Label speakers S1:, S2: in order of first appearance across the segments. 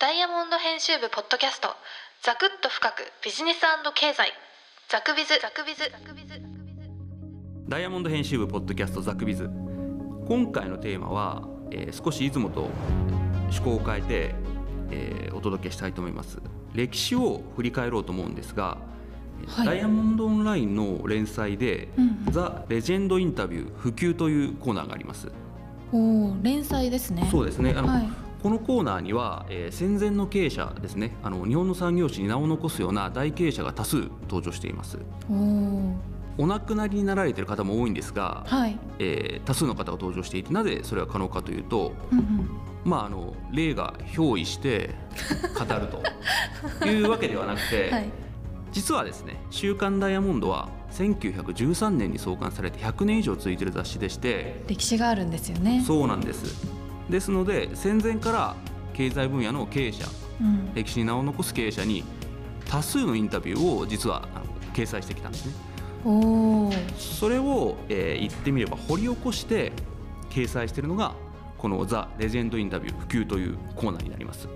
S1: ダイヤモンド編集部ポッドキャスト。ザクッと深く。ビジネス経済。ザクビズ。ザクビズ。ザクビズ。
S2: ダイヤモンド編集部ポッドキャスト。ザクビズ。今回のテーマは、えー少しいつもと趣向を変えて、えーお届けしたいと思います。歴史を振り返ろうと思うんですが、
S3: はい。
S2: ダイヤモンドオンラインの連載で「
S3: うん。
S2: ザ・レジェンドインタビュー普及」というコーナーがあります。
S3: おー連載ですね。
S2: そうですね。あの、
S3: はい
S2: このコーナーには、えー戦前の経営者ですねあの日本の産業史に名を残すような大経営者が多数登場しています。
S3: お
S2: 亡くなりになられている方も多いんですが、
S3: はい。
S2: えー多数の方が登場していてなぜそれが可能かというと、
S3: うんうん。
S2: まあ、あの霊が憑依して語ると いうわけではなくて、
S3: はい。
S2: 実はですね「週刊ダイヤモンド」は1913年に創刊されて100年以上続いている雑誌でして
S3: 歴史があるんですよね。
S2: そうなんですですので戦前から経済分野の経営者
S3: うん。
S2: 歴史に名を残す経営者に多数のインタビューを実は掲載してきたんですね。
S3: おお
S2: それを、えー言ってみれば掘り起こして掲載しているのがこの「ザ・レジェンド・インタビュー普及」というコーナーになります。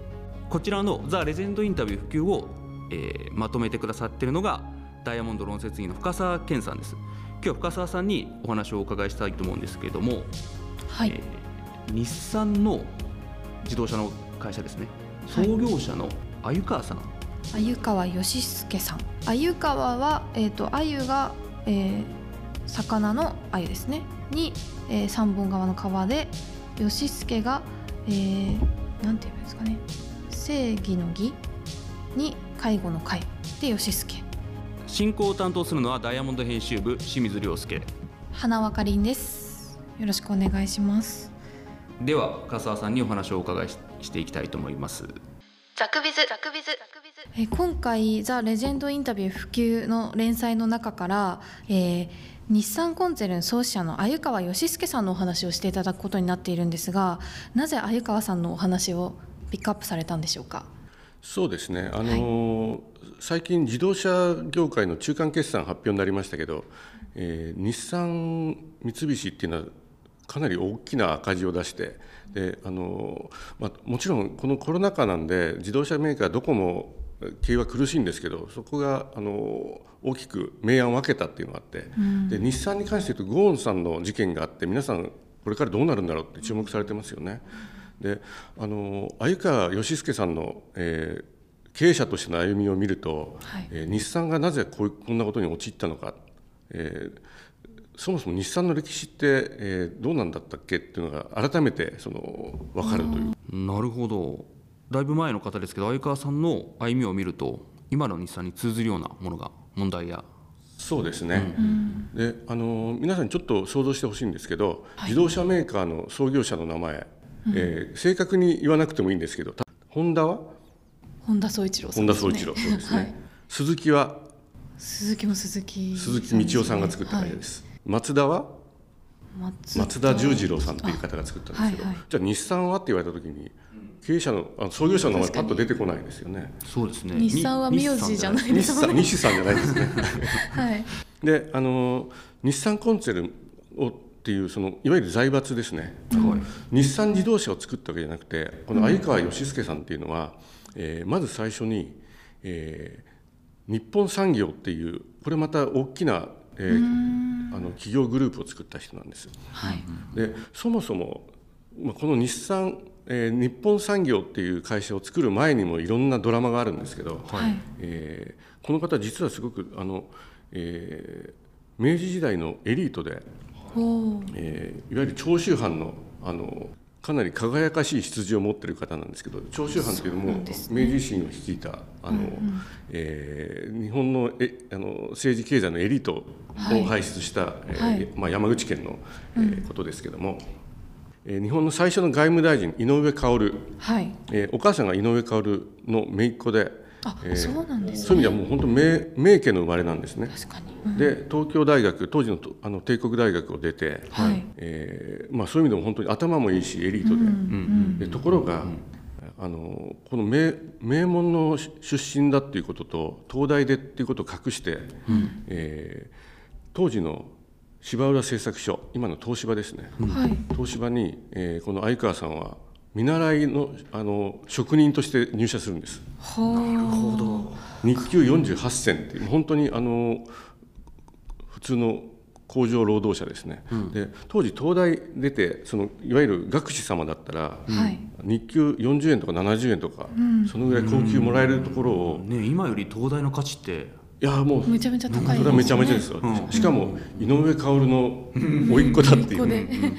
S2: こちらの「ザ・レジェンド・インタビュー普及を」えーまとめてくださっているのがダイヤモンド論説員の深澤健さんです。今日は深澤さんにお話をお伺いしたいと思うんですけれども、
S3: はい、
S2: えー日産の自動車の会社ですね。
S3: はい。
S2: 創業者の鮎川さん、
S3: 鮎川義介さん。鮎川はえっ、と鮎が、えー魚の鮎ですね。に、えー三本川の川で義介が、えーなんて言うんですかね。正義の義に介護の介。で義介。
S2: 進行を担当するのはダイヤモンド編集部清水亮介。
S3: 花輪かりんです。よろしくお願いします
S2: では深澤さんにお話をお伺いししていきたいと思います。
S1: ザクビズ。ザクビズ。ザクビズ
S3: えー今回「ザ・レジェンド・インタビュー普及」の連載の中から、えー日産コンツェルン創始者の鮎川義介さんのお話をしていただくことになっているんですがなぜ鮎川さんのお話をピックアップされたんでしょうか？
S4: そうですね、あのー最近、自動車業界の中間決算発表になりましたけど、えー日産、三菱っていうのは、かなり大きな赤字を出して、であのーまあ、もちろんこのコロナ禍なんで、自動車メーカー、どこも経営は苦しいんですけど、そこが、あのー大きく明暗を分けたっていうのがあって、で日産に関して言うと、ゴーンさんの事件があって、皆さん、これからどうなるんだろうって注目されてますよね。であの鮎川義介さんの、えー経営者としての歩みを見ると、
S3: はい
S4: えー日産がなぜこうこんなことに陥ったのか、えーそもそも日産の歴史って、えーどうなんだったっけっていうのが改めてその分かるという。
S2: なるほど。だいぶ前の方ですけど相川さんの歩みを見ると今の日産に通ずるようなものが問題や。
S4: そうですね、であの皆さんにちょっと想像してほしいんですけど、自動車メーカーの創業者の名前、えー正確に言わなくてもいいんですけどたホンダは？
S3: 本田宗一郎さ
S4: 本田
S3: んですね。
S4: 宗一郎そうですね、
S3: はい、
S4: 鈴木は？
S3: 鈴木も鈴木
S4: 鈴木道夫さんが作った会社です、松田は？
S3: 松
S4: 松田十次郎さんという方が作ったんですけど、
S3: あはいはい。
S4: じゃあ日産はって言われた時に経営者のあ創業者の名前パッと出てこないですよね。
S2: そうですね。
S3: 日産は名字じゃない
S4: 日産西さんじゃないですね。
S3: はい。
S4: であの日産コンツェルンをっていうそのいわゆる財閥ですね、日産自動車を作ったわけじゃなくてこの鮎川義介さんっていうのは、えーまず最初に、えー日本産業っていうこれまた大きな、えーあの企業グループを作った人なんです。
S3: はい。
S4: でそもそも、まあ、この日産、えー日本産業っていう会社を作る前にもいろんなドラマがあるんですけど、
S3: はい。
S4: えーこの方実はすごくあの、えー明治時代のエリートで、えーいわゆる長州藩のあのかなり輝かしい出自を持っている方なんですけど長州藩っていうのも明治維新を率いたあの、えー日本のえあの政治経済のエリートを輩出した、えまあ、山口県の、えーことですけども、えー日本の最初の外務大臣井上馨、
S3: はい。
S4: えーお母さんが井上馨の姪っ子で、
S3: あ、
S4: えー
S3: そうなんですね。
S4: そういう意味ではもう本当名名家の生まれなんですね。
S3: 確かに、
S4: で東京大学当時のとあの帝国大学を出て、
S3: はい。
S4: えーまあ、そういう意味でも本当に頭もいいしエリートで,、でところが、あのこの名名門の出身だっていうことと東大でっていうことを隠して、えー当時の芝浦製作所今の東芝ですね、
S3: はい。
S4: 東芝に、えーこの相川さんは、見習いのあの職人として入社するんです。
S3: なるほ
S2: ど。
S4: 日給48銭っていう本当にあの普通の工場労働者ですね、うん、で当時東大出てそのいわゆる学士様だったら、はい、日給40円とか70円とか、うん、そのぐらい高給もらえるところを、
S2: ね、今より東大の価値って
S4: いやもう
S3: めちゃめちゃ高いです、ね、
S4: それはめちゃめちゃですよ、うん、しかも井上薫の甥っ子だっていう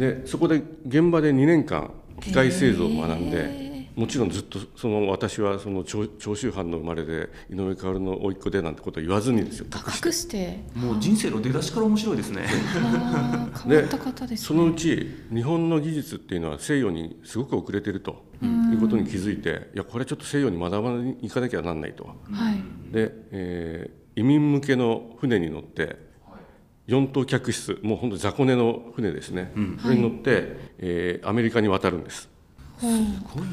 S4: でそこで現場で2年間機械製造を学んでもちろんずっとその私はその長州藩の生まれで井上薫の甥っ子でなんてことは言わずにですよ。
S3: 隠して。
S2: もう人生の出だしから面白いですね。
S3: 変わった方です、
S4: ね、そのうち日本の技術っていうのは西洋にすごく遅れてるということに気づいていやこれちょっと西洋に学ばに行かなきゃなんないと、はい、で、えー、移民向けの船に乗って4等客室もう本当雑魚寝の船ですね、うん、これに乗って、はい、えー、アメリカに渡るんです。
S2: すごい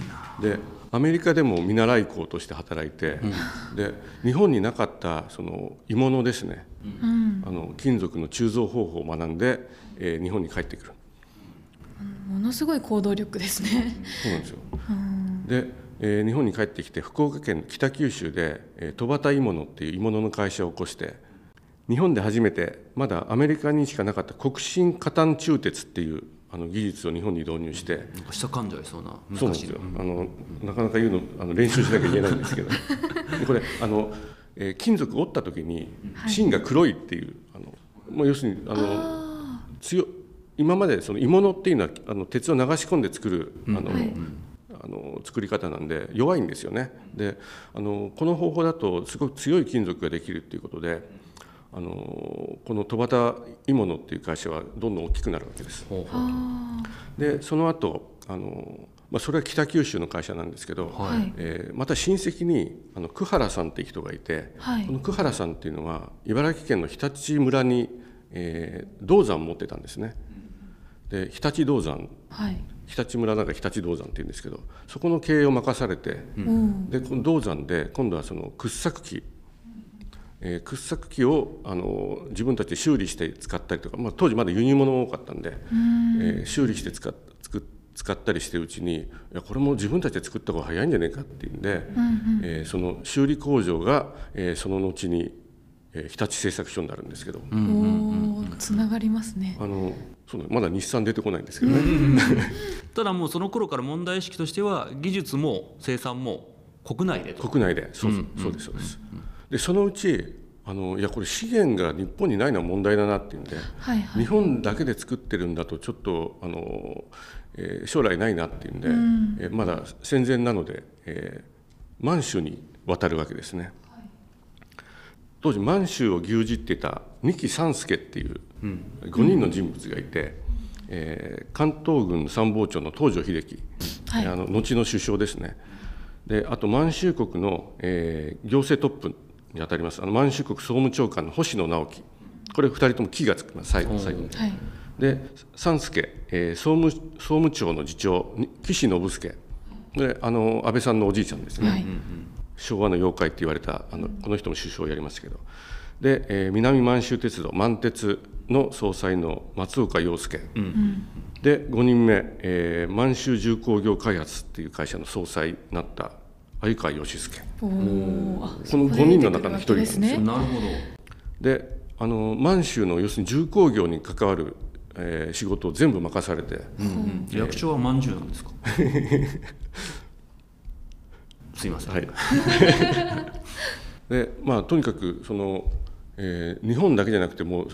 S2: な。
S4: でアメリカでも見習い工として働いて、うん、で日本になかったその鋳物ですね、うん、あの金属の鋳造方法を学んで、えー、日本に帰ってくる。
S3: ものすごい行動力ですね。
S4: そうなんですよ、で、えー、日本に帰ってきて福岡県北九州で、えー、戸畑鋳物っていう鋳物の会社を起こして日本で初めてまだアメリカにしかなかった国信加炭鋳鉄っていうあの技術を日本に導入して
S2: 下噛んじゃいそうな。
S4: そうなんですよ、あのなかなか言うのあの練習しなきゃいけないんですけど。これあの、えー、金属折った時に芯が黒いっていう、あのまあ、要するにあの強今までその鋳物っていうのはあの鉄を流し込んで作るあの、はい、あの作り方なんで弱いんですよね。であのこの方法だとすごく強い金属ができるっていうことであのこの戸畑鋳物っていう会社はどんどん大きくなるわけです。でその後あのまあ、それは北九州の会社なんですけど、はい、えー、また親戚にあの久原さんっていう人がいて、はい、この久原さんっていうのは茨城県の日立村に、えー、銅山を持ってたんですね。で日立銅山、はい、日立村なんか日立銅山っていうんですけどそこの経営を任されて、うん、でこの銅山で今度はその掘削機えー、掘削機をあの自分たちで修理して使ったりとか、まあ、当時まだ輸入物も多かったんで、ん。えー、修理して使っ使ったりしてるうちにいやこれも自分たちで作った方が早いんじゃないかっていうんで、うんうん、えー、その修理工場が、えー、その後に、えー、日立製作所になるんですけど、うん
S3: うんうん、つながりますね。
S4: あのそうまだ日産出てこないんですけどね、
S2: ただもうその頃から問題意識としては技術も生産も国内で
S4: 国内でそう,、そうですそうです、うんうんでそのうちあのいやこれ資源が日本にないのは問題だなっていうんで、はいはい、日本だけで作ってるんだとちょっとあの、えー、将来ないなっていうんで、うん、えー、まだ戦前なので、えー、満州に渡るわけですね。はい、当時満州を牛耳っていた三木三助っていう5人の人物がいて、うん、えー、関東軍参謀長の東條英機、はい、あの後の首相ですね。であと満州国の、えー、行政トップにあたります。あの満州国総務長官の星野直樹。これ2人とも木がつきます。最後最後に。はい、で三助、えー、総務総務庁の次長岸信介。であの安倍さんのおじいちゃんですね、はい、昭和の妖怪って言われたあのこの人も首相をやりましたけど。で、えー、南満州鉄道満鉄の総裁の松岡洋介、うん、で5人目、えー、満州重工業開発っていう会社の総裁になった鮎川義介この5人の中の一人なんですよ。
S2: なるほど。
S4: であの満州の要するに重工業に関わる、えー、仕事を全部任されて、うんう
S2: ん、役長は満州なんですか？すいません、はい、
S4: でまあとにかくその、えー、日本だけじゃなくてもう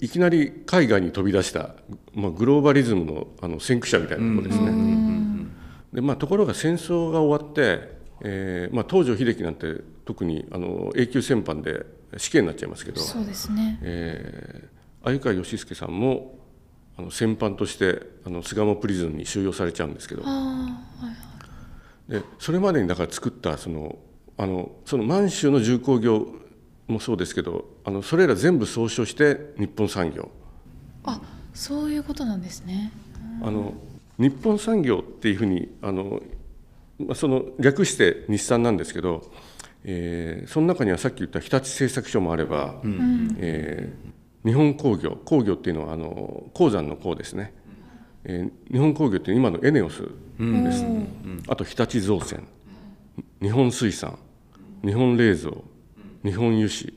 S4: いきなり海外に飛び出した、まあ、グローバリズムのあの先駆者みたいなところですね。でまあ、ところが戦争が終わってえーまあ、東條英機なんて特にあの永久戦犯で死刑になっちゃいますけど
S3: そうですね、
S4: えー、鮎川義介さんもあの戦犯としてあの巣鴨プリズンに収容されちゃうんですけど、はい、でそれまでにだから作ったそのあのその満州の重工業もそうですけどあのそれら全部総称して日本産業。
S3: あそういうことなんですね。
S4: あの日本産業っていうふうにあのその略して日産なんですけど、えー、その中にはさっき言った日立製作所もあれば、うん、えー、日本工業工業っていうのはあの鉱山の鉱ですね、えー日本工業って今のエネオス
S2: うん。
S4: です、あと日立造船。日本水産。日本冷蔵。日本油脂。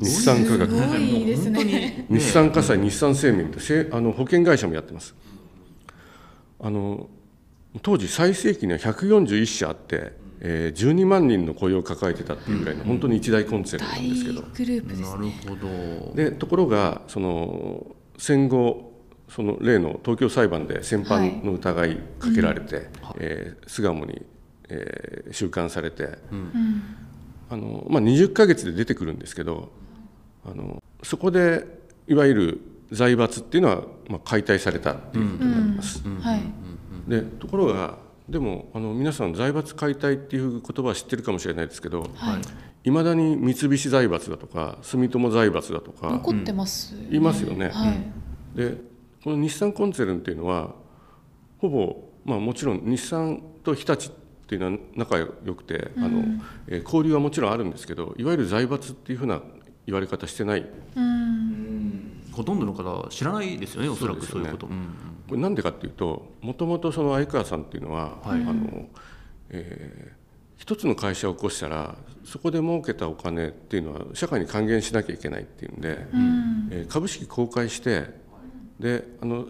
S4: 日産化学。
S3: すごいですね。
S4: 日産火災、日産生命ってせあの保険会社もやってます。あの当時最盛期には141社あって、えー、12万人の雇用を抱えてたっていうぐらいの本当に一大コンツェルンなん
S3: 大
S4: ですけど、
S3: グループです
S2: なる
S3: ね。
S2: ほど。
S4: でところがその戦後その例の東京裁判で戦犯の疑いかけられて、えー巣鴨に、えー収監されて、
S3: うん。
S4: あの、まあ、20ヶ月で出てくるんですけどあのそこでいわゆる財閥っていうのは、まあ、解体されたっていうことになります。
S3: はい。
S4: でところがでもあの皆さん財閥解体っていう言葉は知ってるかもしれないですけど
S3: はい。
S4: いまだに三菱財閥だとか住友財閥だとか
S3: 残ってます。
S4: いますよね。
S3: はい。
S4: でこの日産コンツェルンっていうのはほぼ、まあ、もちろん日産と日立っていうのは仲良くて、あのえー交流はもちろんあるんですけどいわゆる財閥っていうふうな言われ方してない
S3: うん。
S2: ほとんどの方は知らないですよねおそらくそうういうこと、うん
S4: これなんでかっていうともともとその相川さんっていうのは、
S2: はい
S4: あのえー一つの会社を起こしたらそこで儲けたお金っていうのは社会に還元しなきゃいけないっていうんで、
S3: うん。
S4: えー株式公開してであの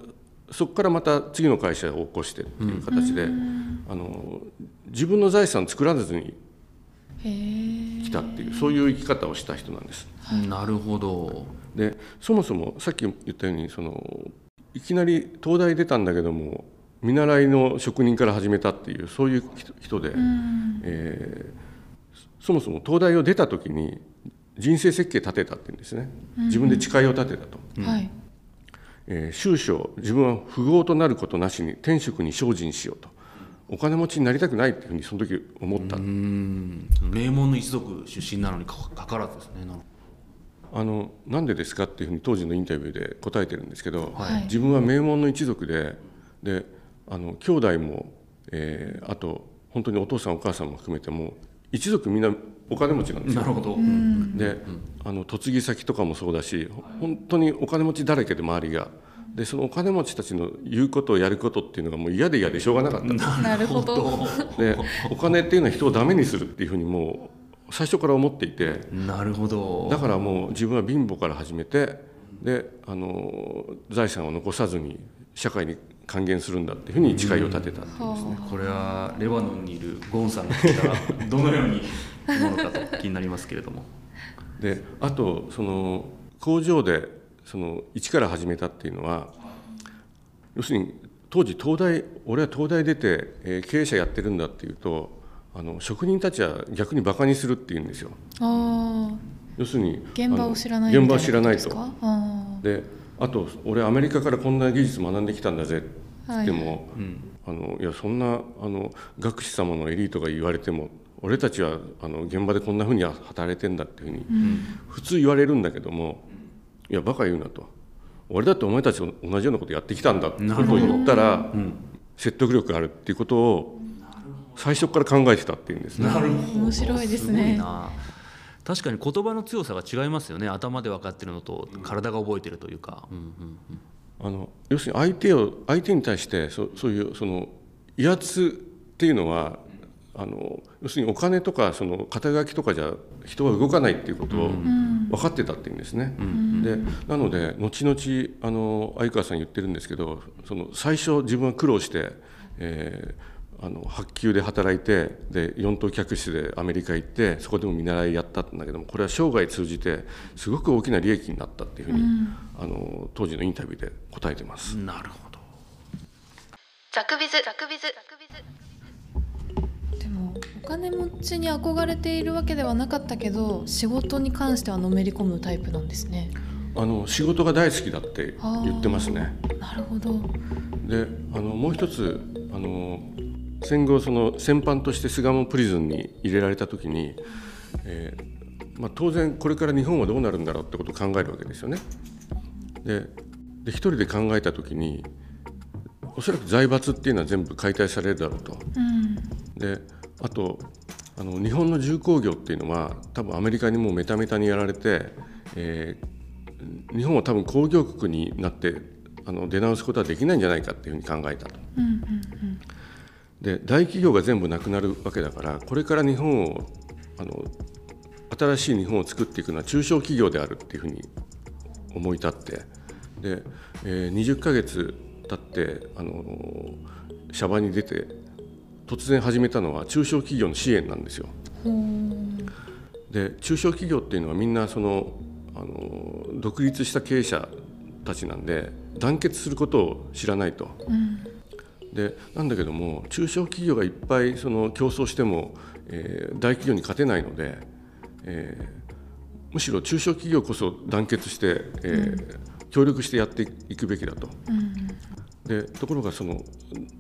S4: そこからまた次の会社を起こしてっていう形で、あの自分の財産作らずに
S3: へえ。
S4: 来たっていうそういう生き方をした人なんです。
S2: なるほど
S4: でそもそもさっき言ったようにそのいきなり東大出たんだけども見習いの職人から始めたっていうそういう人人で、
S3: うん。
S4: えーそもそも東大を出た時に人生設計立てたっていうんですね。自分で誓いを立てたと。
S3: はい。
S4: えー終生自分は富豪となることなしに天職に精進しようと。お金持ちになりたくないっていうふうにその時思った、
S2: うん。名門の一族出身なのにかかからずですねなる
S4: あのなんでですかっていうふうに当時のインタビューで答えてるんですけど、
S3: はい。
S4: 自分は名門の一族でであの兄弟も、えーあと本当にお父さんお母さんも含めても一族みんなお金持ちなんですよ。
S2: なるほど、
S3: うん。
S4: で、あの嫁ぎ先とかもそうだし本当にお金持ちだらけで周りが。でそのお金持ちたちの言うことをやることっていうのがもう嫌で嫌でしょうがなかった。
S3: なるほど。
S4: でお金っていうのは人をダメにするっていうふうにもう最初から思っていて
S2: なるほど。
S4: だからもう自分は貧乏から始めてであの財産を残さずに社会に還元するんだっていうふうに誓いを立てたっていう
S3: は
S2: これはレバノンにいるゴンさんが聞いたらどのように思うのかと気になりますけれども。
S4: であとその工場でその一から始めたっていうのは要するに当時東大俺は東大出て、えー経営者やってるんだっていうとあの職人たちは逆にバカにするっていうんですよ。要するに
S3: 現場を知らない
S4: 現場を知らない
S3: と。で。あ
S4: であと俺アメリカからこんな技術学んできたんだぜって言っても、
S2: うん
S4: あのいやそんなあの学士様のエリートが言われても俺たちはあの現場でこんなふうに働いてんだっていうふうに、普通言われるんだけどもいやバカ言うなと。俺だってお前たちと同じようなことやってきたんだってことを言ったら、説得力があるっていうことを最初から考えてたっていうんですね。
S2: なるほど。
S3: 面白いですね。
S2: ごいな。確かに言葉の強さが違いますよね。頭で分かってるのと体が覚えてるというか、うんうんうん。
S4: あの要するに相手を相手に対してそそういうその威圧っていうのはあの要するにお金とかその肩書きとかじゃ人は動かないっていうことを分かってたっていうんですね。でなので後々あの相川さん言ってるんですけどその最初自分は苦労して、えーあの発給で働いてで四等客室でアメリカ行ってそこでも見習いやったんだけどもこれは生涯通じてすごく大きな利益になったっていうふうに、あの当時のインタビューで答えてます。
S2: なるほど。
S1: ザクビズザクビズザクビズ。
S3: でもお金持ちに憧れているわけではなかったけど仕事に関してはのめり込むタイプなんですね。
S4: あの仕事が大好きだって言ってますね。
S3: なるほど。
S4: であのもう一つあの戦後その戦犯として巣鴨プリズンに入れられた時に、えーまあ、当然これから日本はどうなるんだろうってことを考えるわけですよね。でで一人で考えた時におそらく財閥っていうのは全部解体されるだろうと。
S3: うん
S4: であとあの日本の重工業っていうのは多分アメリカにもうメタメタにやられて、えー日本は多分工業国になってあの出直すことはできないんじゃないかっていうふうに考えたと。
S3: うんうん
S4: で大企業が全部なくなるわけだからこれから日本をあの新しい日本を作っていくのは中小企業であるっていうふうに思い立ってで、えー20ヶ月経ってあのシャバに出て突然始めたのは中小企業の支援なんですよ。
S3: うん。
S4: で中小企業っていうのはみんなそのあの独立した経営者たちなんで団結することを知らないと。
S3: うん。
S4: でなんだけども中小企業がいっぱいその競争しても、えー大企業に勝てないので、えーむしろ中小企業こそ団結して、えー協力してやっていくべきだと。
S3: うん。
S4: でところがその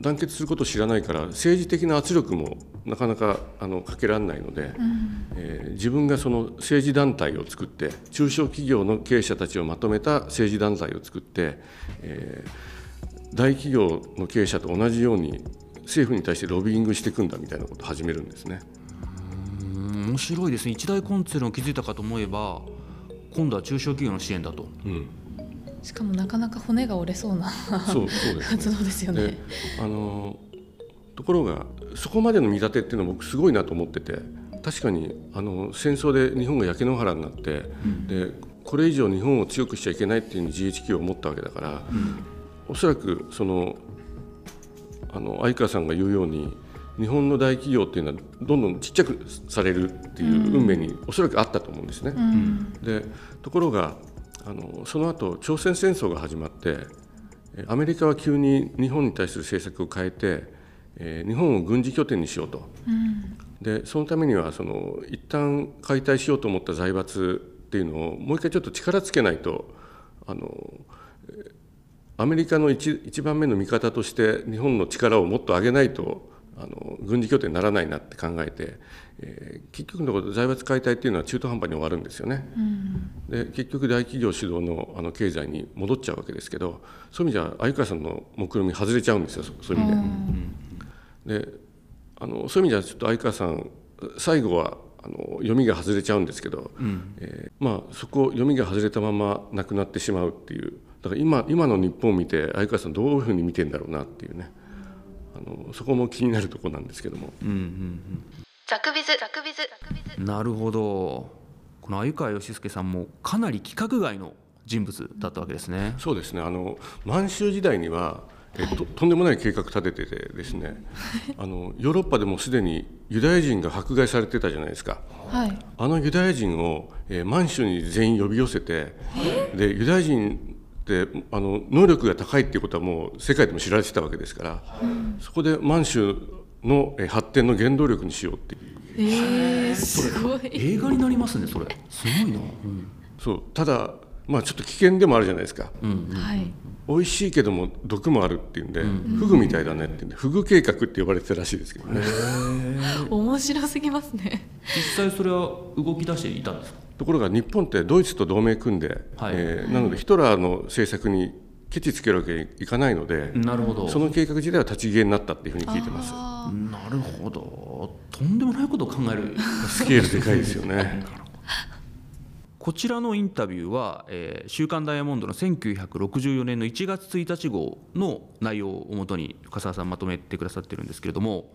S4: 団結することを知らないから政治的な圧力もなかなかあのかけられないので、
S3: うん。
S4: えー自分がその政治団体を作って中小企業の経営者たちをまとめた政治団体を作って、えー大企業の経営者と同じように政府に対してロビーイングしていくんだみたいなことを始めるんですね。
S2: うん面白いですね。一大コンツェルンを築いたかと思えば今度は中小企業の支援だと。
S4: うん、
S3: しかもなかなか骨が折れそうな
S4: そうそうです、
S3: 活動ですよ
S4: で
S3: ね。
S4: あのところがそこまでの見立てっていうのは僕すごいなと思ってて確かにあの戦争で日本が焼け野原になって、でこれ以上日本を強くしちゃいけないっていうふうに GHQ を思ったわけだから、おそらくそのあの相川さんが言うように日本の大企業っていうのはどんどんちっちゃくされるっていう運命におそらくあったと思うんですね。
S3: うん。
S4: でところがあのその後朝鮮戦争が始まってえアメリカは急に日本に対する政策を変えて、えー日本を軍事拠点にしようと
S3: うん。
S4: でそのためにはその一旦解体しようと思った財閥っていうのをもう一回ちょっと力つけないとあのえーアメリカの一一番目の味方として日本の力をもっと上げないとあの軍事拠点にならないなって考えて、えー結局のところ財閥解体っていうのは中途半端に終わるんですよね。
S3: うん。
S4: で結局大企業主導のあの経済に戻っちゃうわけですけどそういう意味じゃ相川さんの目論見外れちゃうんですよそそういう意味で。であのそういう意味じゃちょっと相川さん最後はあの読みが外れちゃうんですけど、えーまあ、そこ読みが外れたまま亡くなってしまうっていう。だから今今の日本を見て相川さんどういうふうに見てんだろうなっていうね。あのそこも気になるところなんですけども。
S2: うんうん
S1: ザクビズ。ザクビズ。ザクビズ。
S2: うんなるほど。この鮎川義介さんもかなり規格外の人物だったわけですね。
S4: そうですね。あの満州時代にはえととんでもない計画立てててですね。あのヨーロッパでもすでにユダヤ人が迫害されてたじゃないですか。
S3: はい。
S4: あのユダヤ人を、えー満州に全員呼び寄せてでユダヤ人ってあの能力が高いっていうことはもう世界でも知られてたわけですから、そこで満州のえー発展の原動力にしようっていう。
S3: ええすごい。
S2: 映画になりますねそれ。すごいな、
S4: そうただまあちょっと危険でもあるじゃないですか。
S2: うん。
S4: 美味しいけども毒もあるっていうんで、フグみたいだねっていうんでフグ計画って呼ばれてたらしいですけどね。
S3: 面白すぎますね。
S2: 実際それは動き出していたんですか？
S4: ところが日本ってドイツと同盟組んで、
S2: はい。
S4: えーなのでヒトラーの政策にケチつけるわけにいかないので、
S2: なるほど。
S4: その計画自体は立ち消えになったっていうふうに聞いてます。
S3: あ
S2: なるほど。とんでもないことを考える。
S4: スケールでかいですよね
S2: こちらのインタビューは「えー週刊ダイヤモンド」の1964年の1月1日号の内容をもとに深澤さんまとめてくださってるんですけれども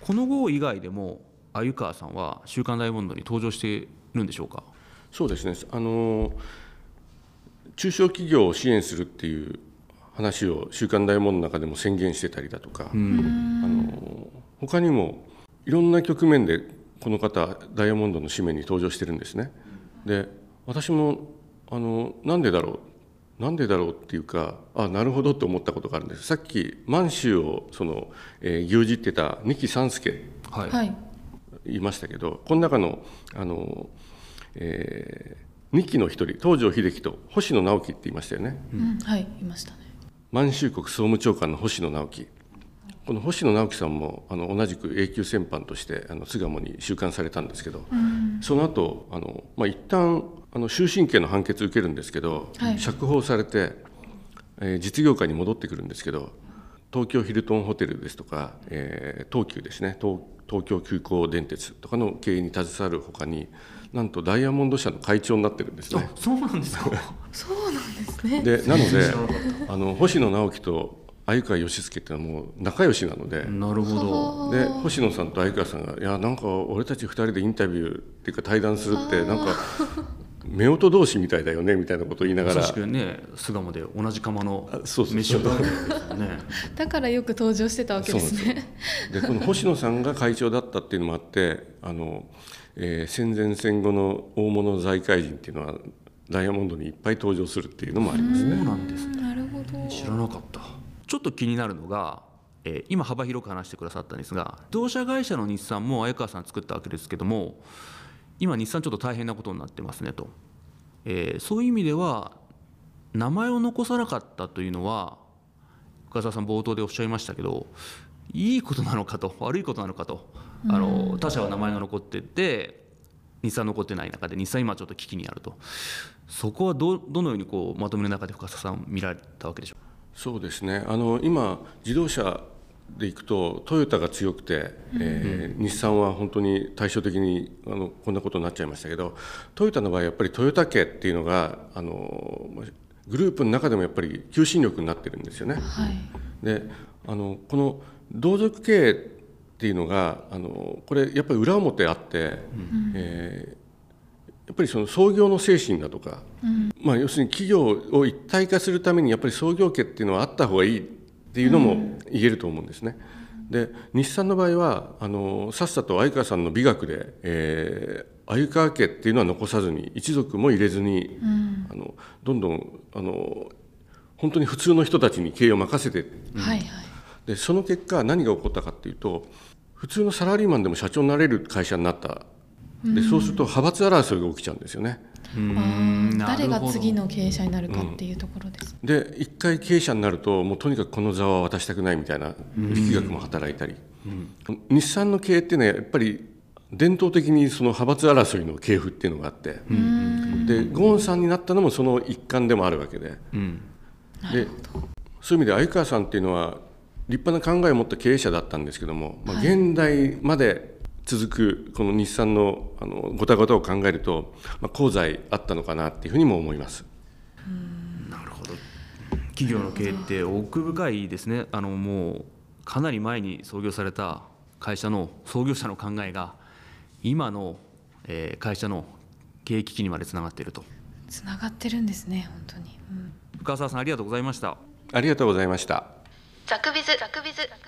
S2: この号以外でも鮎川さんは「週刊ダイヤモンド」に登場しているんでしょうか？
S4: そうですね。あの中小企業を支援するっていう話を「週刊ダイヤモンド」の中でも宣言してたりだとか、あの他にもいろんな局面でこの方ダイヤモンドの紙面に登場してるんですね。で私もあのなんでだろうなんでだろうっていうかあなるほどと思ったことがあるんです。さっき満州をその、えー牛耳ってた二木三助
S2: はい、
S3: はい。
S4: 言いましたけどこの中のあの、え2期の一人東條英機と星野直樹って言いましたよね。
S3: うん、はい、いましたね。
S4: 満州国総務長官の星野直樹。この星野直樹さんもあの同じく永久戦犯としてあの巣鴨に収監されたんですけど、その後あのまあ一旦あの終身刑の判決を受けるんですけど、
S3: はい
S4: 釈放されて、えー実業界に戻ってくるんですけど東京ヒルトンホテルですとか、えー東急ですね東東京急行電鉄とかの経営に携わるほかになんとダイヤモンド社の会長になってるんですね
S2: あ。そうなんですか？
S3: そうなんですね
S4: でなのであの星野直樹と鮎川義介っていうのはもう仲良しなので
S2: た。なるほど
S4: で星野さんと鮎川さんが「いやなんか俺たち2人でインタビューっていうか対談するってなんか夫婦同士みたいだよね」みたいなことを言いながら。
S2: 確かにね巣鴨で同じ釜の飯を食べてるんですよね。
S3: だからよく登場してたわけですね。
S4: でこの星野さんが会長だったっていうのもあってあの、えー戦前戦後の大物財界人っていうのはダイヤモンドにいっぱい登場するっていうのもあります
S2: そう
S4: ね。
S2: なんです。ね
S3: なるほど。
S2: 知らなかった。ちょっと気になるのが、えー今幅広く話してくださったんですが自動車会社の日産も鮎川さん作ったわけですけども今日産ちょっと大変なことになってますねと、えーそういう意味では名前を残さなかったというのは深澤さん冒頭でおっしゃいましたけどいいことなのかと悪いことなのかとあの他社は名前が残ってて日産残ってない中で日産今ちょっと危機にあると。そこはどどのようにこうまとめの中で深澤さん見られたわけでしょう？か
S4: そうですね。あの今自動車でいくとトヨタが強くて、えー日産は本当に対照的にあのこんなことになっちゃいましたけどトヨタの場合やっぱりトヨタ家っていうのがあのグループの中でもやっぱり求心力になってるんですよね。
S3: はい。
S4: であのこの同族経営っていうのがあのこれやっぱり裏表あって、えーやっぱりその創業の精神だとか、まあ、要するに企業を一体化するためにやっぱり創業家っていうのはあった方がいいっていうのも言えると思うんですね。で日産の場合はあのさっさと鮎川さんの美学で、えー、鮎川家っていうのは残さずに一族も入れずに、あのどんどんあの本当に普通の人たちに経営を任せて
S3: はいはい。
S4: でその結果何が起こったかっていうと普通のサラリーマンでも社長になれる会社になった。でそうすると派閥争いが起きちゃうんですよね。
S3: 誰が次の経営者になるかっていうところです、
S4: で一回経営者になるともうとにかくこの座は渡したくないみたいな力学も働いたり、日産の経営っていうのはやっぱり伝統的にその派閥争いの系譜っていうのがあって、でゴーンさんになったのもその一環でもあるわけで。
S2: うん。
S4: でそういう意味で鮎川さんっていうのは立派な考えを持った経営者だったんですけども、まあ、現代まで続くこの日産のあのごたごたを考えると、まあ、功罪あったのかなっていうふうにも思います。
S2: なるほど。企業の経営って奥深いですね。あのもうかなり前に創業された会社の創業者の考えが今の、えー会社の経営危機にまでつながっていると。
S3: つながってるんですね本当に、うん。
S2: 深澤さんありがとうございました。
S4: ありがとうございました。
S1: ザクビズザクビズザクビズ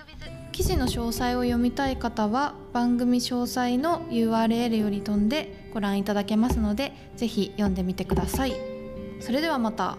S3: 記事の詳細を読みたい方は番組詳細の URL より飛んでご覧いただけますので是非読んでみてください。それではまた。